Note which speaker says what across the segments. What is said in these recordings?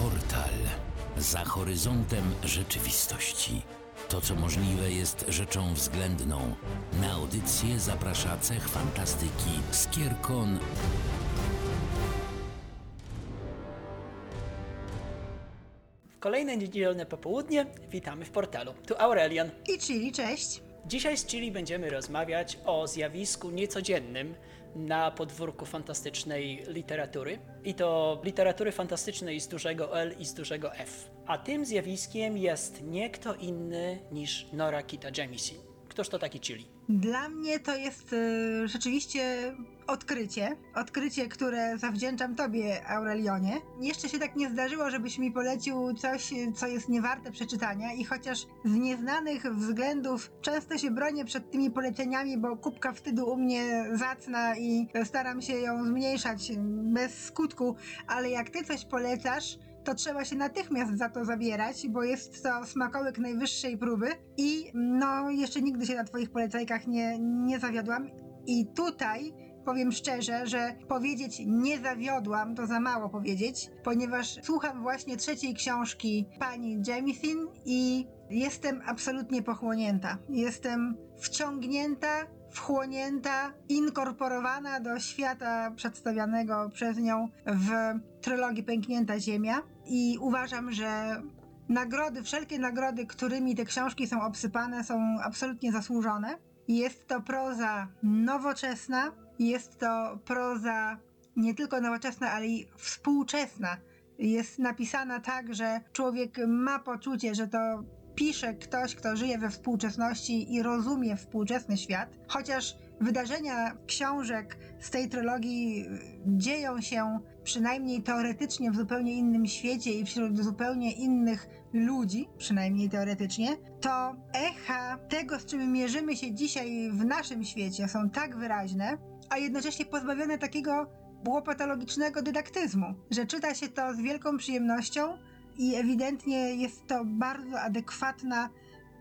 Speaker 1: Portal. Za horyzontem rzeczywistości. To, co możliwe, jest rzeczą względną. Na audycję zaprasza cech fantastyki Skierkon
Speaker 2: W kolejne niedzielne popołudnie witamy w portalu. Tu Aurelian.
Speaker 3: I Chili, cześć.
Speaker 2: Dzisiaj z Chili będziemy rozmawiać o zjawisku niecodziennym na podwórku fantastycznej literatury. I to literatury fantastycznej z dużego L i z dużego F. A tym zjawiskiem jest nie kto inny niż Nora Kita Jemisin. Któż to taki Chili?
Speaker 3: Dla mnie to jest e, rzeczywiście odkrycie. Odkrycie, które zawdzięczam tobie, Aurelionie. Jeszcze się tak nie zdarzyło, żebyś mi polecił coś, co jest niewarte przeczytania i chociaż z nieznanych względów często się bronię przed tymi poleceniami, bo kubka wstydu u mnie zacna i staram się ją zmniejszać bez skutku, ale jak ty coś polecasz, to trzeba się natychmiast za to zabierać, bo jest to smakołyk najwyższej próby i no jeszcze nigdy się na twoich polecajkach nie, nie zawiodłam. I tutaj powiem szczerze, że powiedzieć nie zawiodłam to za mało powiedzieć, ponieważ słucham właśnie trzeciej książki pani Jemisin i jestem absolutnie pochłonięta. Jestem wciągnięta, wchłonięta, inkorporowana do świata przedstawianego przez nią w trylogii Pęknięta Ziemia i uważam, że nagrody, wszelkie nagrody, którymi te książki są obsypane, są absolutnie zasłużone. Jest to proza nowoczesna, jest to proza nie tylko nowoczesna, ale i współczesna. Jest napisana tak, że człowiek ma poczucie, że to pisze ktoś, kto żyje we współczesności i rozumie współczesny świat, chociaż wydarzenia książek z tej trylogii dzieją się przynajmniej teoretycznie w zupełnie innym świecie i wśród zupełnie innych ludzi, przynajmniej teoretycznie, to echa tego, z czym mierzymy się dzisiaj w naszym świecie, są tak wyraźne, a jednocześnie pozbawione takiego łopatologicznego dydaktyzmu, że czyta się to z wielką przyjemnością i ewidentnie jest to bardzo adekwatna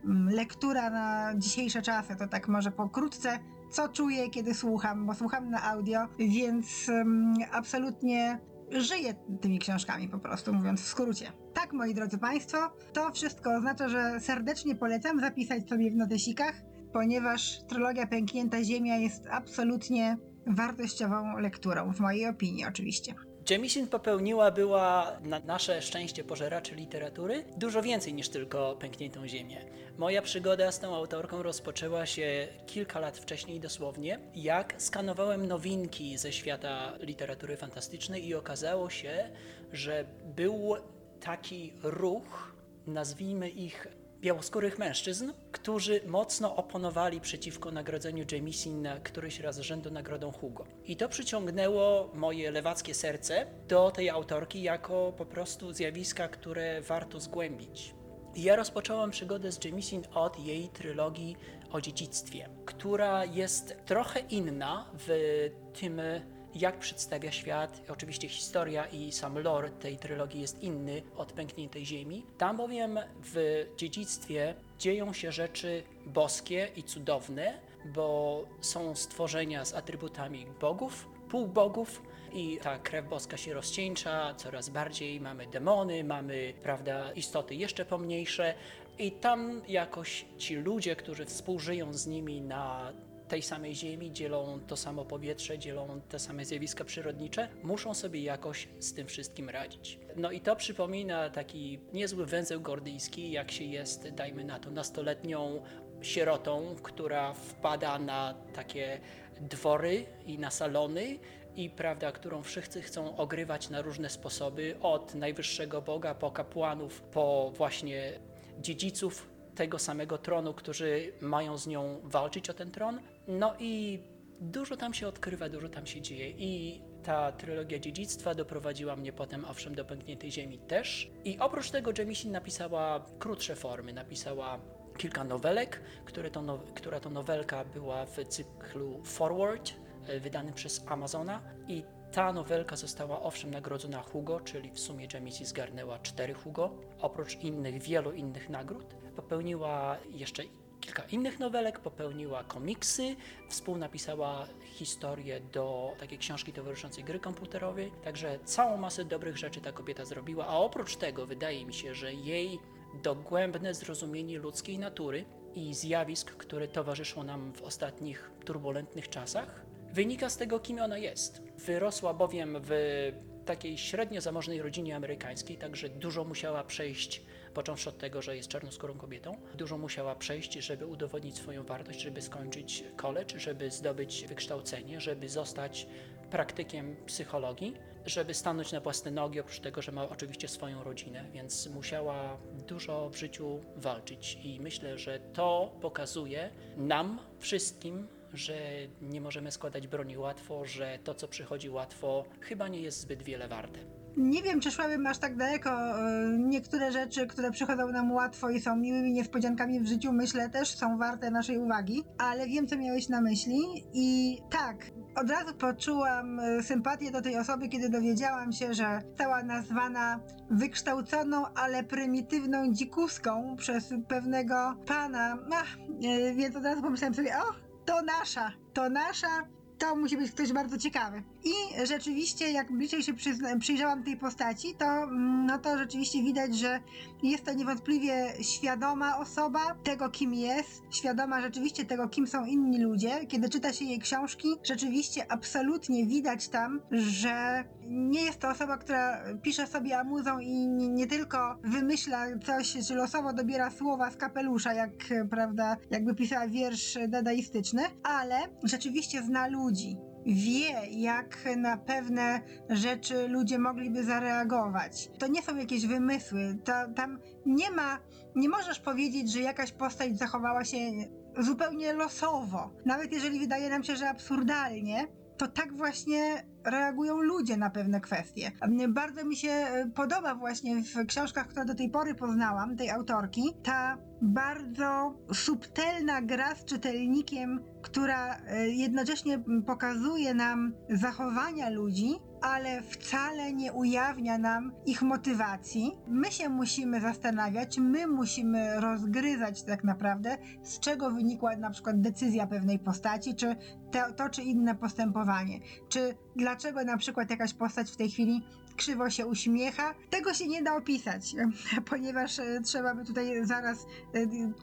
Speaker 3: mm, lektura na dzisiejsze czasy. To tak może pokrótce, co czuję, kiedy słucham, bo słucham na audio, więc um, absolutnie żyję tymi książkami po prostu, mówiąc w skrócie. Tak, moi drodzy Państwo, to wszystko oznacza, że serdecznie polecam zapisać sobie w notesikach, ponieważ trylogia Pęknięta Ziemia jest absolutnie wartościową lekturą, w mojej opinii oczywiście.
Speaker 2: Jemisin popełniła była na nasze szczęście pożeraczy literatury dużo więcej niż tylko pękniętą ziemię. Moja przygoda z tą autorką rozpoczęła się kilka lat wcześniej dosłownie, jak skanowałem nowinki ze świata literatury fantastycznej i okazało się, że był taki ruch, nazwijmy ich białoskórych mężczyzn, którzy mocno oponowali przeciwko nagrodzeniu Jemisin na któryś raz z rzędu nagrodą Hugo. I to przyciągnęło moje lewackie serce do tej autorki jako po prostu zjawiska, które warto zgłębić. I ja rozpocząłem przygodę z Jemisin od jej trylogii o dziedzictwie, która jest trochę inna w tym jak przedstawia świat. Oczywiście historia i sam lore tej trylogii jest inny od Pękniętej Ziemi. Tam bowiem w dziedzictwie dzieją się rzeczy boskie i cudowne, bo są stworzenia z atrybutami bogów, półbogów i ta krew boska się rozcieńcza coraz bardziej. Mamy demony, mamy, prawda, istoty jeszcze pomniejsze i tam jakoś ci ludzie, którzy współżyją z nimi na tej samej ziemi, dzielą to samo powietrze, dzielą te same zjawiska przyrodnicze, muszą sobie jakoś z tym wszystkim radzić. No i to przypomina taki niezły węzeł gordyjski, jak się jest, dajmy na to, nastoletnią sierotą, która wpada na takie dwory i na salony i prawda, którą wszyscy chcą ogrywać na różne sposoby, od najwyższego Boga po kapłanów, po właśnie dziedziców tego samego tronu, którzy mają z nią walczyć o ten tron. No i dużo tam się odkrywa, dużo tam się dzieje i ta trylogia dziedzictwa doprowadziła mnie potem owszem do Pękniętej Ziemi też. I oprócz tego Jemisin napisała krótsze formy, napisała kilka nowelek, które to now, która to nowelka była w cyklu Forward, e, wydanym przez Amazona i ta nowelka została owszem nagrodzona Hugo, czyli w sumie Jemisin zgarnęła cztery Hugo, oprócz innych, wielu innych nagród. Popełniła jeszcze kilka innych nowelek, popełniła komiksy, współnapisała historię do takiej książki towarzyszącej gry komputerowej, także całą masę dobrych rzeczy ta kobieta zrobiła, a oprócz tego wydaje mi się, że jej dogłębne zrozumienie ludzkiej natury i zjawisk, które towarzyszą nam w ostatnich turbulentnych czasach, wynika z tego, kim ona jest. Wyrosła bowiem w takiej średnio zamożnej rodzinie amerykańskiej, także dużo musiała przejść, począwszy od tego, że jest czarnoskórą kobietą, dużo musiała przejść, żeby udowodnić swoją wartość, żeby skończyć college, żeby zdobyć wykształcenie, żeby zostać praktykiem psychologii, żeby stanąć na własne nogi, oprócz tego, że ma oczywiście swoją rodzinę, więc musiała dużo w życiu walczyć i myślę, że to pokazuje nam wszystkim, że nie możemy składać broni łatwo, że to, co przychodzi łatwo, chyba nie jest zbyt wiele warte.
Speaker 3: Nie wiem, czy szłabym aż tak daleko. E, Niektóre rzeczy, które przychodzą nam łatwo i są miłymi niespodziankami w życiu, myślę, też są warte naszej uwagi, ale wiem, co miałeś na myśli i tak, od razu poczułam e, sympatię do tej osoby, kiedy dowiedziałam się, że została nazwana wykształconą, ale prymitywną dzikuską przez pewnego pana. Ach, e, więc od razu pomyślałam sobie, o, to nasza, to nasza, to musi być ktoś bardzo ciekawy. I rzeczywiście, jak bliżej się przyjrzałam tej postaci, to, mm, no to rzeczywiście widać, że jest to niewątpliwie świadoma osoba tego, kim jest, świadoma rzeczywiście tego, kim są inni ludzie. Kiedy czyta się jej książki, rzeczywiście absolutnie widać tam, że nie jest to osoba, która pisze sobie amuzą i nie, tylko wymyśla coś, czy losowo dobiera słowa z kapelusza, jak, prawda, jakby pisała wiersz dadaistyczny, ale rzeczywiście zna ludzi wie, jak na pewne rzeczy ludzie mogliby zareagować. To nie są jakieś wymysły. Tam nie ma, nie możesz powiedzieć, że jakaś postać zachowała się zupełnie losowo. Nawet jeżeli wydaje nam się, że absurdalnie, to tak właśnie reagują ludzie na pewne kwestie. Bardzo mi się e, podoba właśnie w książkach, które do tej pory poznałam, tej autorki, ta bardzo subtelna gra z czytelnikiem, która e, jednocześnie pokazuje nam zachowania ludzi, ale wcale nie ujawnia nam ich motywacji. My się musimy zastanawiać, my musimy rozgryzać tak naprawdę, z czego wynikła na przykład decyzja pewnej postaci, czy to, to czy inne postępowanie, czy dlaczego na przykład jakaś postać w tej chwili krzywo się uśmiecha. Tego się nie da opisać, ponieważ e, trzeba by tutaj zaraz e,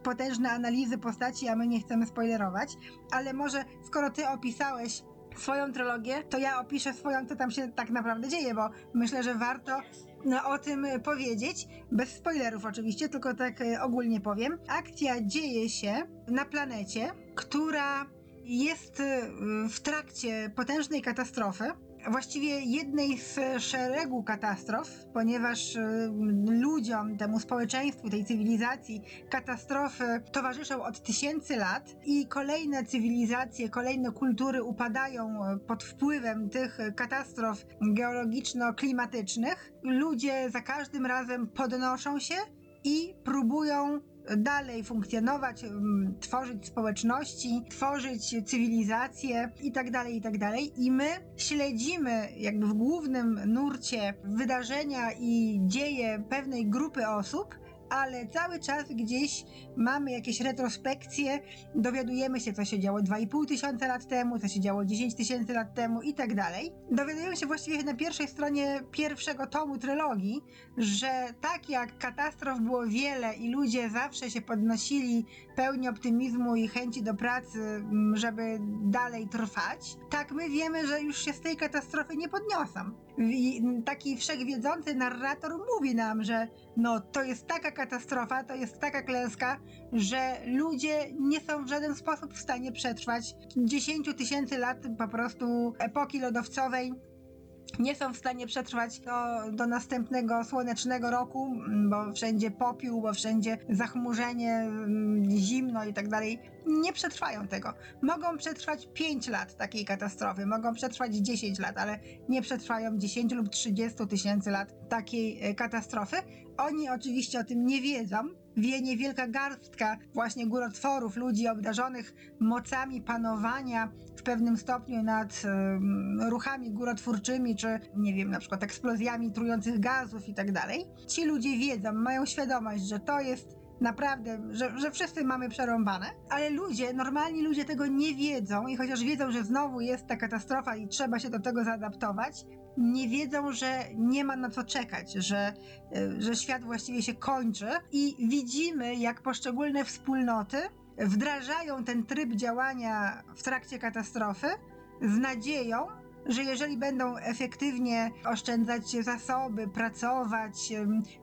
Speaker 3: potężne analizy postaci, a my nie chcemy spoilerować, ale może skoro ty opisałeś swoją trylogię, to ja opiszę swoją, co tam się tak naprawdę dzieje, bo myślę, że warto no, o tym powiedzieć, bez spoilerów oczywiście, tylko tak e, ogólnie powiem. Akcja dzieje się na planecie, która jest e, w trakcie potężnej katastrofy. Właściwie jednej z szeregu katastrof, ponieważ y, ludziom, temu społeczeństwu, tej cywilizacji katastrofy towarzyszą od tysięcy lat i kolejne cywilizacje, kolejne kultury upadają pod wpływem tych katastrof geologiczno-klimatycznych. Ludzie za każdym razem podnoszą się i próbują dalej funkcjonować, tworzyć społeczności, tworzyć cywilizacje itd., itd. I my śledzimy jakby w głównym nurcie wydarzenia i dzieje pewnej grupy osób, ale cały czas gdzieś mamy jakieś retrospekcje, dowiadujemy się, co się działo 2,5 tysiąca lat temu, co się działo 10 tysięcy lat temu i tak dalej. Dowiadujemy się właściwie na pierwszej stronie pierwszego tomu trylogii, że tak jak katastrof było wiele i ludzie zawsze się podnosili pełni optymizmu i chęci do pracy, mm, żeby dalej trwać, tak my wiemy, że już się z tej katastrofy nie podniosą. I taki wszechwiedzący narrator mówi nam, że no to jest taka katastrofa, to jest taka klęska, że ludzie nie są w żaden sposób w stanie przetrwać 10 tysięcy lat po prostu epoki lodowcowej nie są w stanie przetrwać do, do następnego słonecznego roku, bo wszędzie popiół, bo wszędzie zachmurzenie, zimno i tak dalej. Nie przetrwają tego. Mogą przetrwać 5 lat takiej katastrofy, mogą przetrwać 10 lat, ale nie przetrwają 10 lub 30 tysięcy lat takiej e, katastrofy. Oni oczywiście o tym nie wiedzą, wie niewielka garstka właśnie górotworów, ludzi obdarzonych mocami panowania pewnym stopniu nad ruchami górotwórczymi, czy nie wiem, na przykład eksplozjami trujących gazów i tak dalej. Ci ludzie wiedzą, mają świadomość, że to jest Naprawdę, że, że wszyscy mamy przerąbane, ale ludzie, normalni ludzie tego nie wiedzą i chociaż wiedzą, że znowu jest ta katastrofa i trzeba się do tego zaadaptować, nie wiedzą, że nie ma na co czekać, że, y, że świat właściwie się kończy i widzimy, jak poszczególne wspólnoty wdrażają ten tryb działania w trakcie katastrofy z nadzieją, że jeżeli będą efektywnie oszczędzać zasoby, pracować,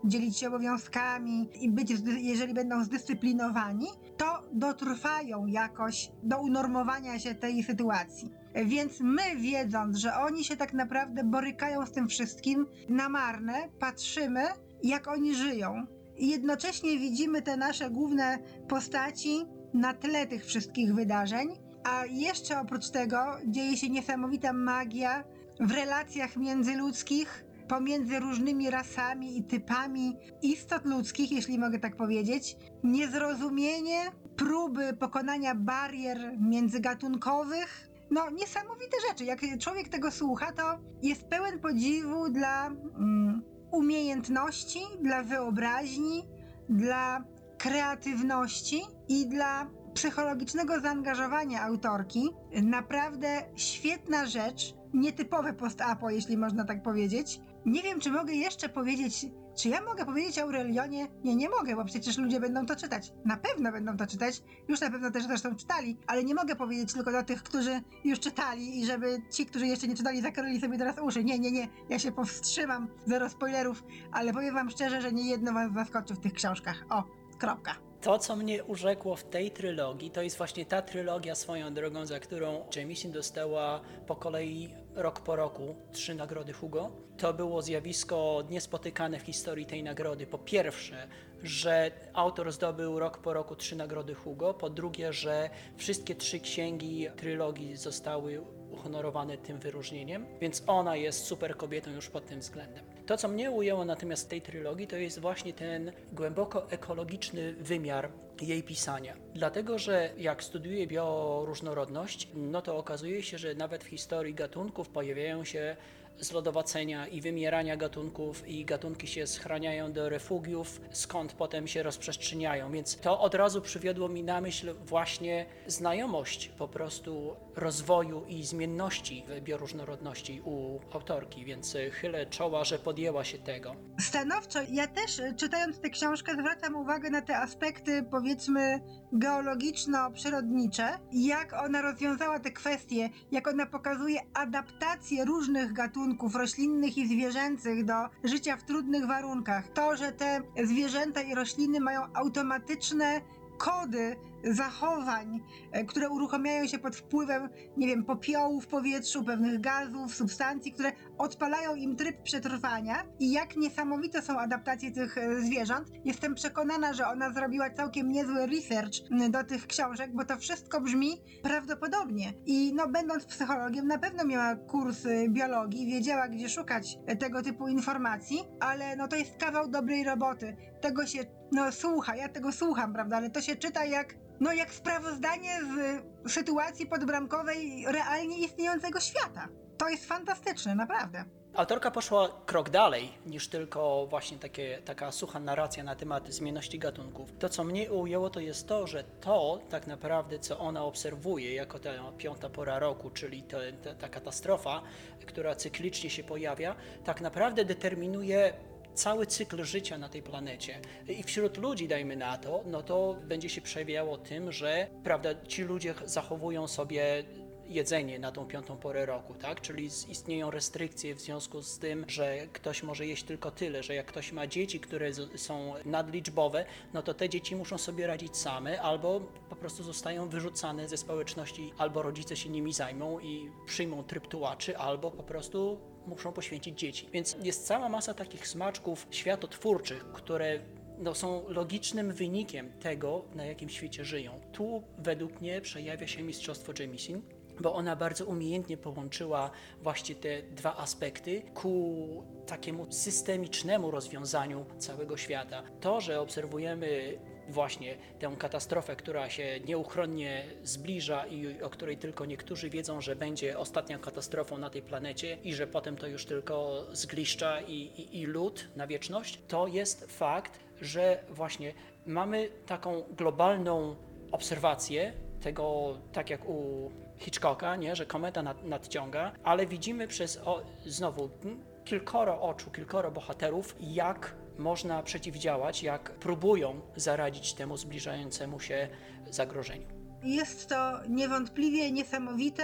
Speaker 3: dzielić się obowiązkami i być, jeżeli będą zdyscyplinowani, to dotrwają jakoś do unormowania się tej sytuacji. Więc my, wiedząc, że oni się tak naprawdę borykają z tym wszystkim na marne, patrzymy, jak oni żyją. I jednocześnie widzimy te nasze główne postaci na tle tych wszystkich wydarzeń. A jeszcze oprócz tego dzieje się niesamowita magia w relacjach międzyludzkich pomiędzy różnymi rasami i typami istot ludzkich, jeśli mogę tak powiedzieć. Niezrozumienie, próby pokonania barier międzygatunkowych. No, niesamowite rzeczy. Jak człowiek tego słucha, to jest pełen podziwu dla mm, umiejętności, dla wyobraźni, dla kreatywności i dla psychologicznego zaangażowania autorki. Naprawdę świetna rzecz, nietypowe post-apo, jeśli można tak powiedzieć. Nie wiem, czy mogę jeszcze powiedzieć, czy ja mogę powiedzieć Aurelionie? Nie, nie mogę, bo przecież ludzie będą to czytać. Na pewno będą to czytać, już na pewno też zresztą czytali, ale nie mogę powiedzieć tylko do tych, którzy już czytali i żeby ci, którzy jeszcze nie czytali, zakryli sobie teraz uszy. Nie, nie, nie, ja się powstrzymam, zero spoilerów, ale powiem wam szczerze, że nie jedno was zaskoczy w tych książkach. O, kropka.
Speaker 2: To, co mnie urzekło w tej trylogii, to jest właśnie ta trylogia swoją drogą, za którą Jameson dostała po kolei rok po roku trzy nagrody Hugo. To było zjawisko niespotykane w historii tej nagrody. Po pierwsze, że autor zdobył rok po roku trzy nagrody Hugo. Po drugie, że wszystkie trzy księgi trylogii zostały uhonorowane tym wyróżnieniem, więc ona jest super kobietą już pod tym względem. To, co mnie ujęło natomiast w tej trylogii, to jest właśnie ten głęboko ekologiczny wymiar jej pisania. Dlatego, że jak studiuję bioróżnorodność, no to okazuje się, że nawet w historii gatunków pojawiają się zlodowacenia i wymierania gatunków i gatunki się schraniają do refugiów, skąd potem się rozprzestrzeniają. Więc to od razu przywiodło mi na myśl właśnie znajomość po prostu rozwoju i zmienności bioróżnorodności u autorki, więc chylę czoła, że podjęła się tego.
Speaker 3: Stanowczo, ja też y, czytając tę książkę zwracam uwagę na te aspekty powiedzmy geologiczno-przyrodnicze, jak ona rozwiązała te kwestie, jak ona pokazuje adaptację różnych gatunków roślinnych i zwierzęcych do życia w trudnych warunkach. To, że te zwierzęta i rośliny mają automatyczne kody zachowań, e, które uruchamiają się pod wpływem, nie wiem, popiołu w powietrzu, pewnych gazów, substancji, które odpalają im tryb przetrwania i jak niesamowite są adaptacje tych e, zwierząt. Jestem przekonana, że ona zrobiła całkiem niezły research do tych książek, bo to wszystko brzmi prawdopodobnie. I no, będąc psychologiem, na pewno miała kurs biologii, wiedziała, gdzie szukać e, tego typu informacji, ale no to jest kawał dobrej roboty. Tego się no słucha, ja tego słucham, prawda, ale to się czyta jak no jak sprawozdanie z sytuacji podbramkowej realnie istniejącego świata. To jest fantastyczne, naprawdę.
Speaker 2: Autorka poszła krok dalej niż tylko właśnie takie, taka sucha narracja na temat zmienności gatunków. To, co mnie ujęło, to jest to, że to tak naprawdę, co ona obserwuje jako ta piąta pora roku, czyli to, ta, ta katastrofa, która cyklicznie się pojawia, tak naprawdę determinuje cały cykl życia na tej planecie. I wśród ludzi, dajmy na to, no to będzie się przejawiało tym, że prawda, ci ludzie zachowują sobie jedzenie na tą piątą porę roku, tak? Czyli istnieją restrykcje w związku z tym, że ktoś może jeść tylko tyle, że jak ktoś ma dzieci, które są nadliczbowe, no to te dzieci muszą sobie radzić same, albo po prostu zostają wyrzucane ze społeczności, albo rodzice się nimi zajmą i przyjmą tryb tułaczy, albo po prostu muszą poświęcić dzieci. Więc jest cała masa takich smaczków światotwórczych, które no, są logicznym wynikiem tego, na jakim świecie żyją. Tu według mnie przejawia się mistrzostwo Jameson, bo ona bardzo umiejętnie połączyła właśnie te dwa aspekty ku takiemu systemicznemu rozwiązaniu całego świata. To, że obserwujemy właśnie tę katastrofę, która się nieuchronnie zbliża i o której tylko niektórzy wiedzą, że będzie ostatnią katastrofą na tej planecie i że potem to już tylko zgliszcza i, i, i lód na wieczność, to jest fakt, że właśnie mamy taką globalną obserwację tego, tak jak u Hitchcocka, nie? że kometa nad, nadciąga, ale widzimy przez o, znowu kilkoro oczu, kilkoro bohaterów, jak można przeciwdziałać, jak próbują zaradzić temu zbliżającemu się zagrożeniu.
Speaker 3: Jest to niewątpliwie niesamowite,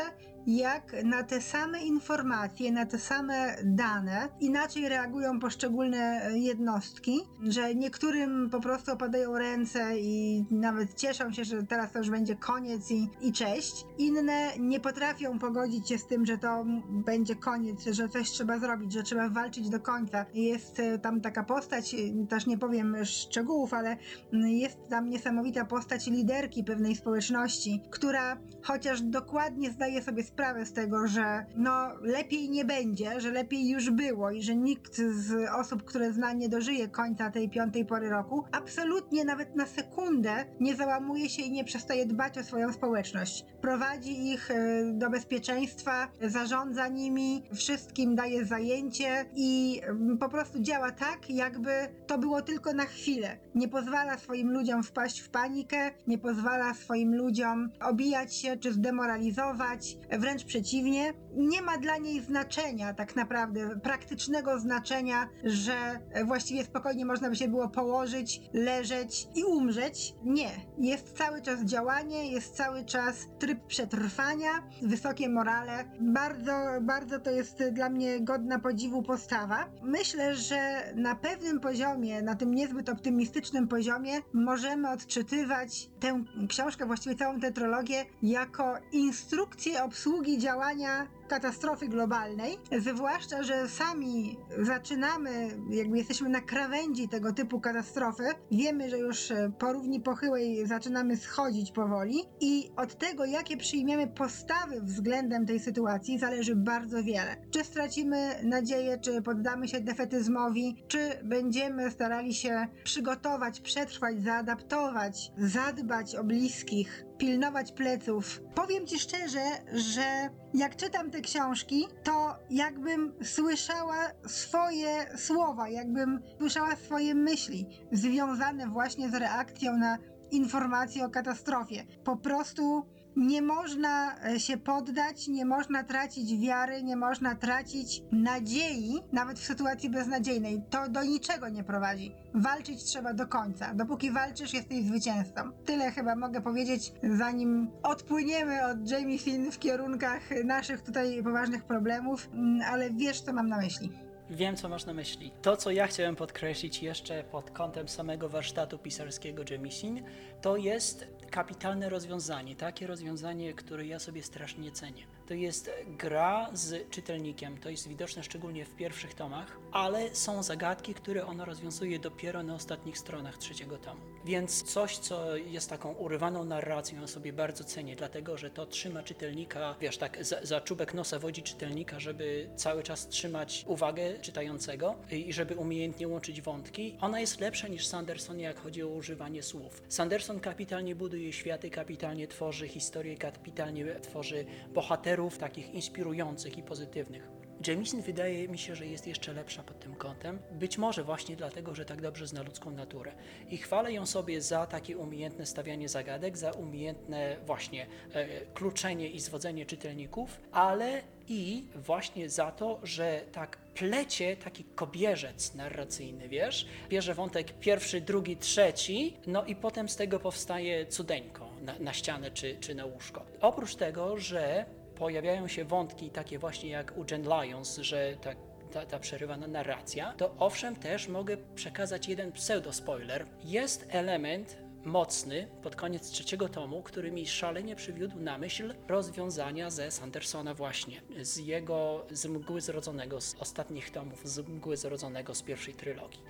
Speaker 3: jak na te same informacje, na te same dane inaczej reagują poszczególne jednostki, że niektórym po prostu opadają ręce i nawet cieszą się, że teraz to już będzie koniec i, i cześć. Inne nie potrafią pogodzić się z tym, że to będzie koniec, że coś trzeba zrobić, że trzeba walczyć do końca. Jest e, tam taka postać, e, też nie powiem szczegółów, ale jest tam niesamowita postać liderki pewnej społeczności, która chociaż dokładnie zdaje sobie sprawę z tego, że no lepiej nie będzie, że lepiej już było i że nikt z osób, które zna, nie dożyje końca tej piątej pory roku, absolutnie nawet na sekundę nie załamuje się i nie przestaje dbać o swoją społeczność. Prowadzi ich e, do bezpieczeństwa, zarządza nimi, wszystkim daje zajęcie i po prostu działa tak, jakby to było tylko na chwilę. Nie pozwala swoim ludziom wpaść w panikę, nie pozwala swoim ludziom obijać się czy zdemoralizować, wręcz przeciwnie. Nie ma dla niej znaczenia, tak naprawdę, praktycznego znaczenia, że właściwie spokojnie można by się było położyć, leżeć i umrzeć. Nie. Jest cały czas działanie, jest cały czas tryb przetrwania, wysokie morale. Bardzo, bardzo to jest dla mnie godna podziwu postawa. Myślę, że na pewnym poziomie, na tym niezbyt optymistycznym poziomie, możemy odczytywać tę książkę, właściwie całą tę trologię, jako instrukcję obsługi działania katastrofy globalnej, zwłaszcza, że sami zaczynamy, jakby jesteśmy na krawędzi tego typu katastrofy, wiemy, że już e, po równi pochyłej zaczynamy schodzić powoli i od tego, jakie przyjmiemy postawy względem tej sytuacji, zależy bardzo wiele. Czy stracimy nadzieję, czy poddamy się defetyzmowi, czy będziemy starali się przygotować, przetrwać, zaadaptować, zadbać o bliskich, pilnować pleców. Powiem ci szczerze, że jak czytam te książki, to jakbym słyszała swoje słowa, jakbym słyszała swoje myśli związane właśnie z reakcją na informacje o katastrofie. Po prostu nie można e, się poddać, nie można tracić wiary, nie można tracić nadziei, nawet w sytuacji beznadziejnej. To do niczego nie prowadzi. Walczyć trzeba do końca. Dopóki walczysz, jesteś zwycięzcą. Tyle chyba mogę powiedzieć, zanim odpłyniemy od Jamie Finn w kierunkach naszych tutaj poważnych problemów, Mm, ale wiesz, co mam na myśli.
Speaker 2: Wiem, co masz na myśli. To, co ja chciałem podkreślić jeszcze pod kątem samego warsztatu pisarskiego Jemisin, to jest kapitalne rozwiązanie. Takie rozwiązanie, które ja sobie strasznie cenię. To jest gra z czytelnikiem. To jest widoczne szczególnie w pierwszych tomach, ale są zagadki, które ono rozwiązuje dopiero na ostatnich stronach trzeciego tomu. Więc coś, co jest taką urywaną narracją, ja sobie bardzo cenię, dlatego że to trzyma czytelnika, wiesz, tak za, za czubek nosa wodzi czytelnika, żeby cały czas trzymać uwagę czytającego i żeby umiejętnie łączyć wątki. Ona jest lepsza niż Sanderson, jak chodzi o używanie słów. Sanderson kapitalnie buduje światy, kapitalnie tworzy historię, kapitalnie tworzy bohaterów takich inspirujących i pozytywnych. Jamieson wydaje mi się, że jest jeszcze lepsza pod tym kątem. Być może właśnie dlatego, że tak dobrze zna ludzką naturę. I chwalę ją sobie za takie umiejętne stawianie zagadek, za umiejętne właśnie e, kluczenie i zwodzenie czytelników, ale i właśnie za to, że tak plecie taki kobierzec narracyjny, wiesz? Bierze wątek pierwszy, drugi, trzeci, no i potem z tego powstaje cudeńko na, na ścianę czy, czy na łóżko. Oprócz tego, że pojawiają się wątki takie właśnie jak u Jen Lyons, że tak ta, ta przerywana narracja, to owszem też mogę przekazać jeden pseudo-spoiler. Jest element mocny pod koniec trzeciego tomu, który mi szalenie przywiódł na myśl rozwiązania ze Sandersona właśnie, z jego z Mgły Zrodzonego, z ostatnich tomów, z Mgły Zrodzonego z pierwszej trylogii.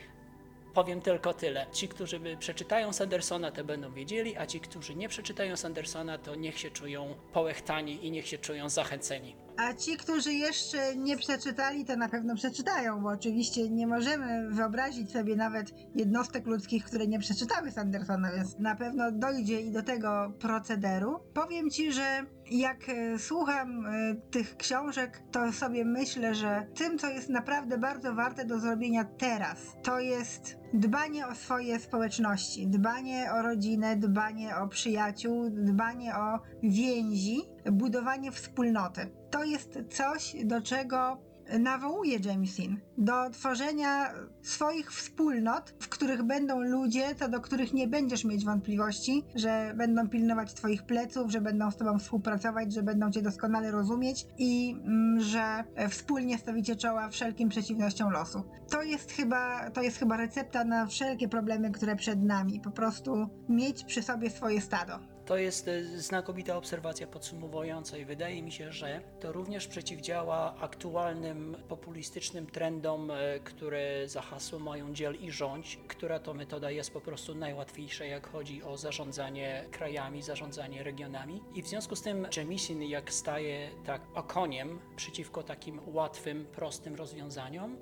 Speaker 2: Powiem tylko tyle. Ci, którzy przeczytają Sandersona, to będą wiedzieli, a ci, którzy nie przeczytają Sandersona, to niech się czują połechtani i niech się czują zachęceni.
Speaker 3: A ci, którzy jeszcze nie przeczytali, to na pewno przeczytają, bo oczywiście nie możemy wyobrazić sobie nawet jednostek ludzkich, które nie przeczytały Sandersona, więc na pewno dojdzie i do tego procederu. Powiem ci, że jak e, słucham e, tych książek, to sobie myślę, że tym, co jest naprawdę bardzo warte do zrobienia teraz, to jest dbanie o swoje społeczności, dbanie o rodzinę, dbanie o przyjaciół, dbanie o więzi, budowanie wspólnoty. To jest coś, do czego nawołuje Jameson do tworzenia swoich wspólnot, w których będą ludzie, co do których nie będziesz mieć wątpliwości, że będą pilnować twoich pleców, że będą z tobą współpracować, że będą cię doskonale rozumieć i mm, że wspólnie stawicie czoła wszelkim przeciwnościom losu. To jest chyba, to jest chyba recepta na wszelkie problemy, które przed nami. Po prostu mieć przy sobie swoje stado.
Speaker 2: To jest e, znakomita obserwacja podsumowująca i wydaje mi się, że to również przeciwdziała aktualnym populistycznym trendom, e, które za hasło mają dziel i rządź, która to metoda jest po prostu najłatwiejsza, jak chodzi o zarządzanie krajami, zarządzanie regionami. I w związku z tym Jemisin, jak staje tak okoniem przeciwko takim łatwym, prostym rozwiązaniom,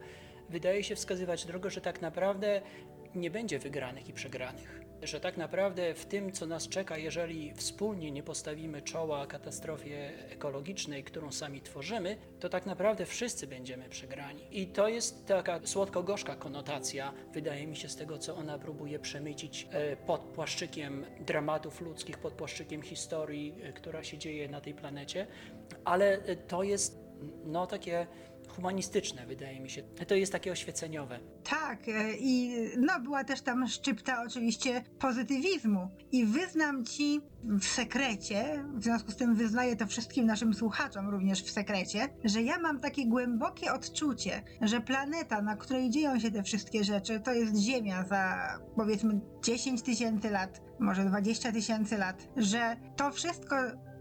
Speaker 2: wydaje się wskazywać drogę, że tak naprawdę nie będzie wygranych i przegranych. Że tak naprawdę w tym, co nas czeka, jeżeli wspólnie nie postawimy czoła katastrofie ekologicznej, którą sami tworzymy, to tak naprawdę wszyscy będziemy przegrani. I to jest taka słodko-gorzka konotacja, wydaje mi się, z tego, co ona próbuje przemycić e, pod płaszczykiem dramatów ludzkich, pod płaszczykiem historii, e, która się dzieje na tej planecie. Ale e, to jest no takie humanistyczne, wydaje mi się. To jest takie oświeceniowe.
Speaker 3: Tak, e, i no była też tam szczypta oczywiście pozytywizmu. I wyznam ci w sekrecie, w związku z tym wyznaję to wszystkim naszym słuchaczom również w sekrecie, że ja mam takie głębokie odczucie, że planeta, na której dzieją się te wszystkie rzeczy, to jest Ziemia za powiedzmy 10 tysięcy lat, może 20 tysięcy lat, że to wszystko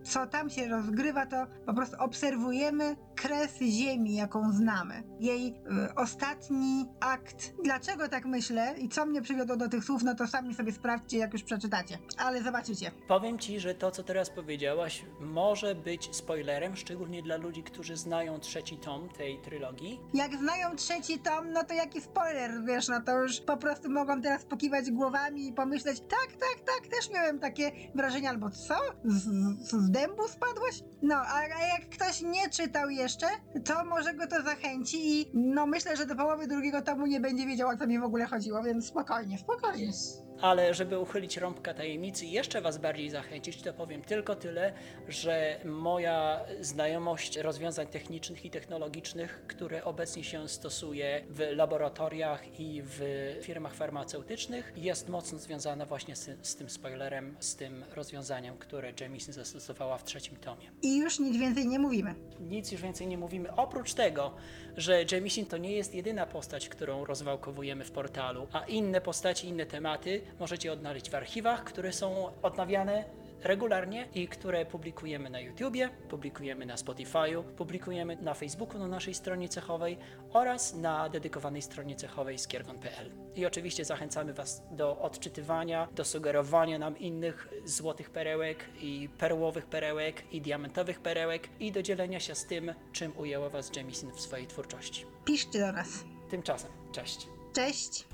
Speaker 3: co tam się rozgrywa, to po prostu obserwujemy kres Ziemi, jaką znamy. Jej y, ostatni akt. Dlaczego tak myślę i co mnie przywiodło do tych słów, no to sami sobie sprawdźcie, jak już przeczytacie. Ale zobaczycie.
Speaker 2: Powiem ci, że to, co teraz powiedziałaś, może być spoilerem, szczególnie dla ludzi, którzy znają trzeci tom tej trylogii.
Speaker 3: Jak znają trzeci tom, no to jaki spoiler, wiesz, no to już po prostu mogą teraz pokiwać głowami i pomyśleć, tak, tak, tak, też miałem takie wrażenie, albo co? Z, z, z dębu spadłeś? No, a, jak ktoś nie czytał jeszcze, to może go to zachęci i no myślę, że do połowy drugiego tomu nie będzie wiedział, o co mi w ogóle chodziło, więc spokojnie, spokojnie.
Speaker 2: Ale żeby uchylić rąbka tajemnicy i jeszcze Was bardziej zachęcić, to powiem tylko tyle, że moja znajomość rozwiązań technicznych i technologicznych, które obecnie się stosuje w laboratoriach i w firmach farmaceutycznych, jest mocno związana właśnie z, z tym spoilerem, z tym rozwiązaniem, które Jamieson zastosowała w trzecim tomie.
Speaker 3: I już nic więcej nie mówimy.
Speaker 2: Nic już więcej nie mówimy, oprócz tego, że Jamieson to nie jest jedyna postać, którą rozwałkowujemy w portalu, a inne postaci, inne tematy możecie odnaleźć w archiwach, które są odnawiane regularnie i które publikujemy na YouTubie, publikujemy na Spotify'u, publikujemy na Facebooku na naszej stronie cechowej oraz na dedykowanej stronie cechowej skiergon.pl. I oczywiście zachęcamy Was do odczytywania, do sugerowania nam innych złotych perełek i perłowych perełek i diamentowych perełek i do dzielenia się z tym, czym ujęła Was Jamieson w swojej twórczości.
Speaker 3: Piszcie do nas.
Speaker 2: Tymczasem, cześć.
Speaker 3: Cześć!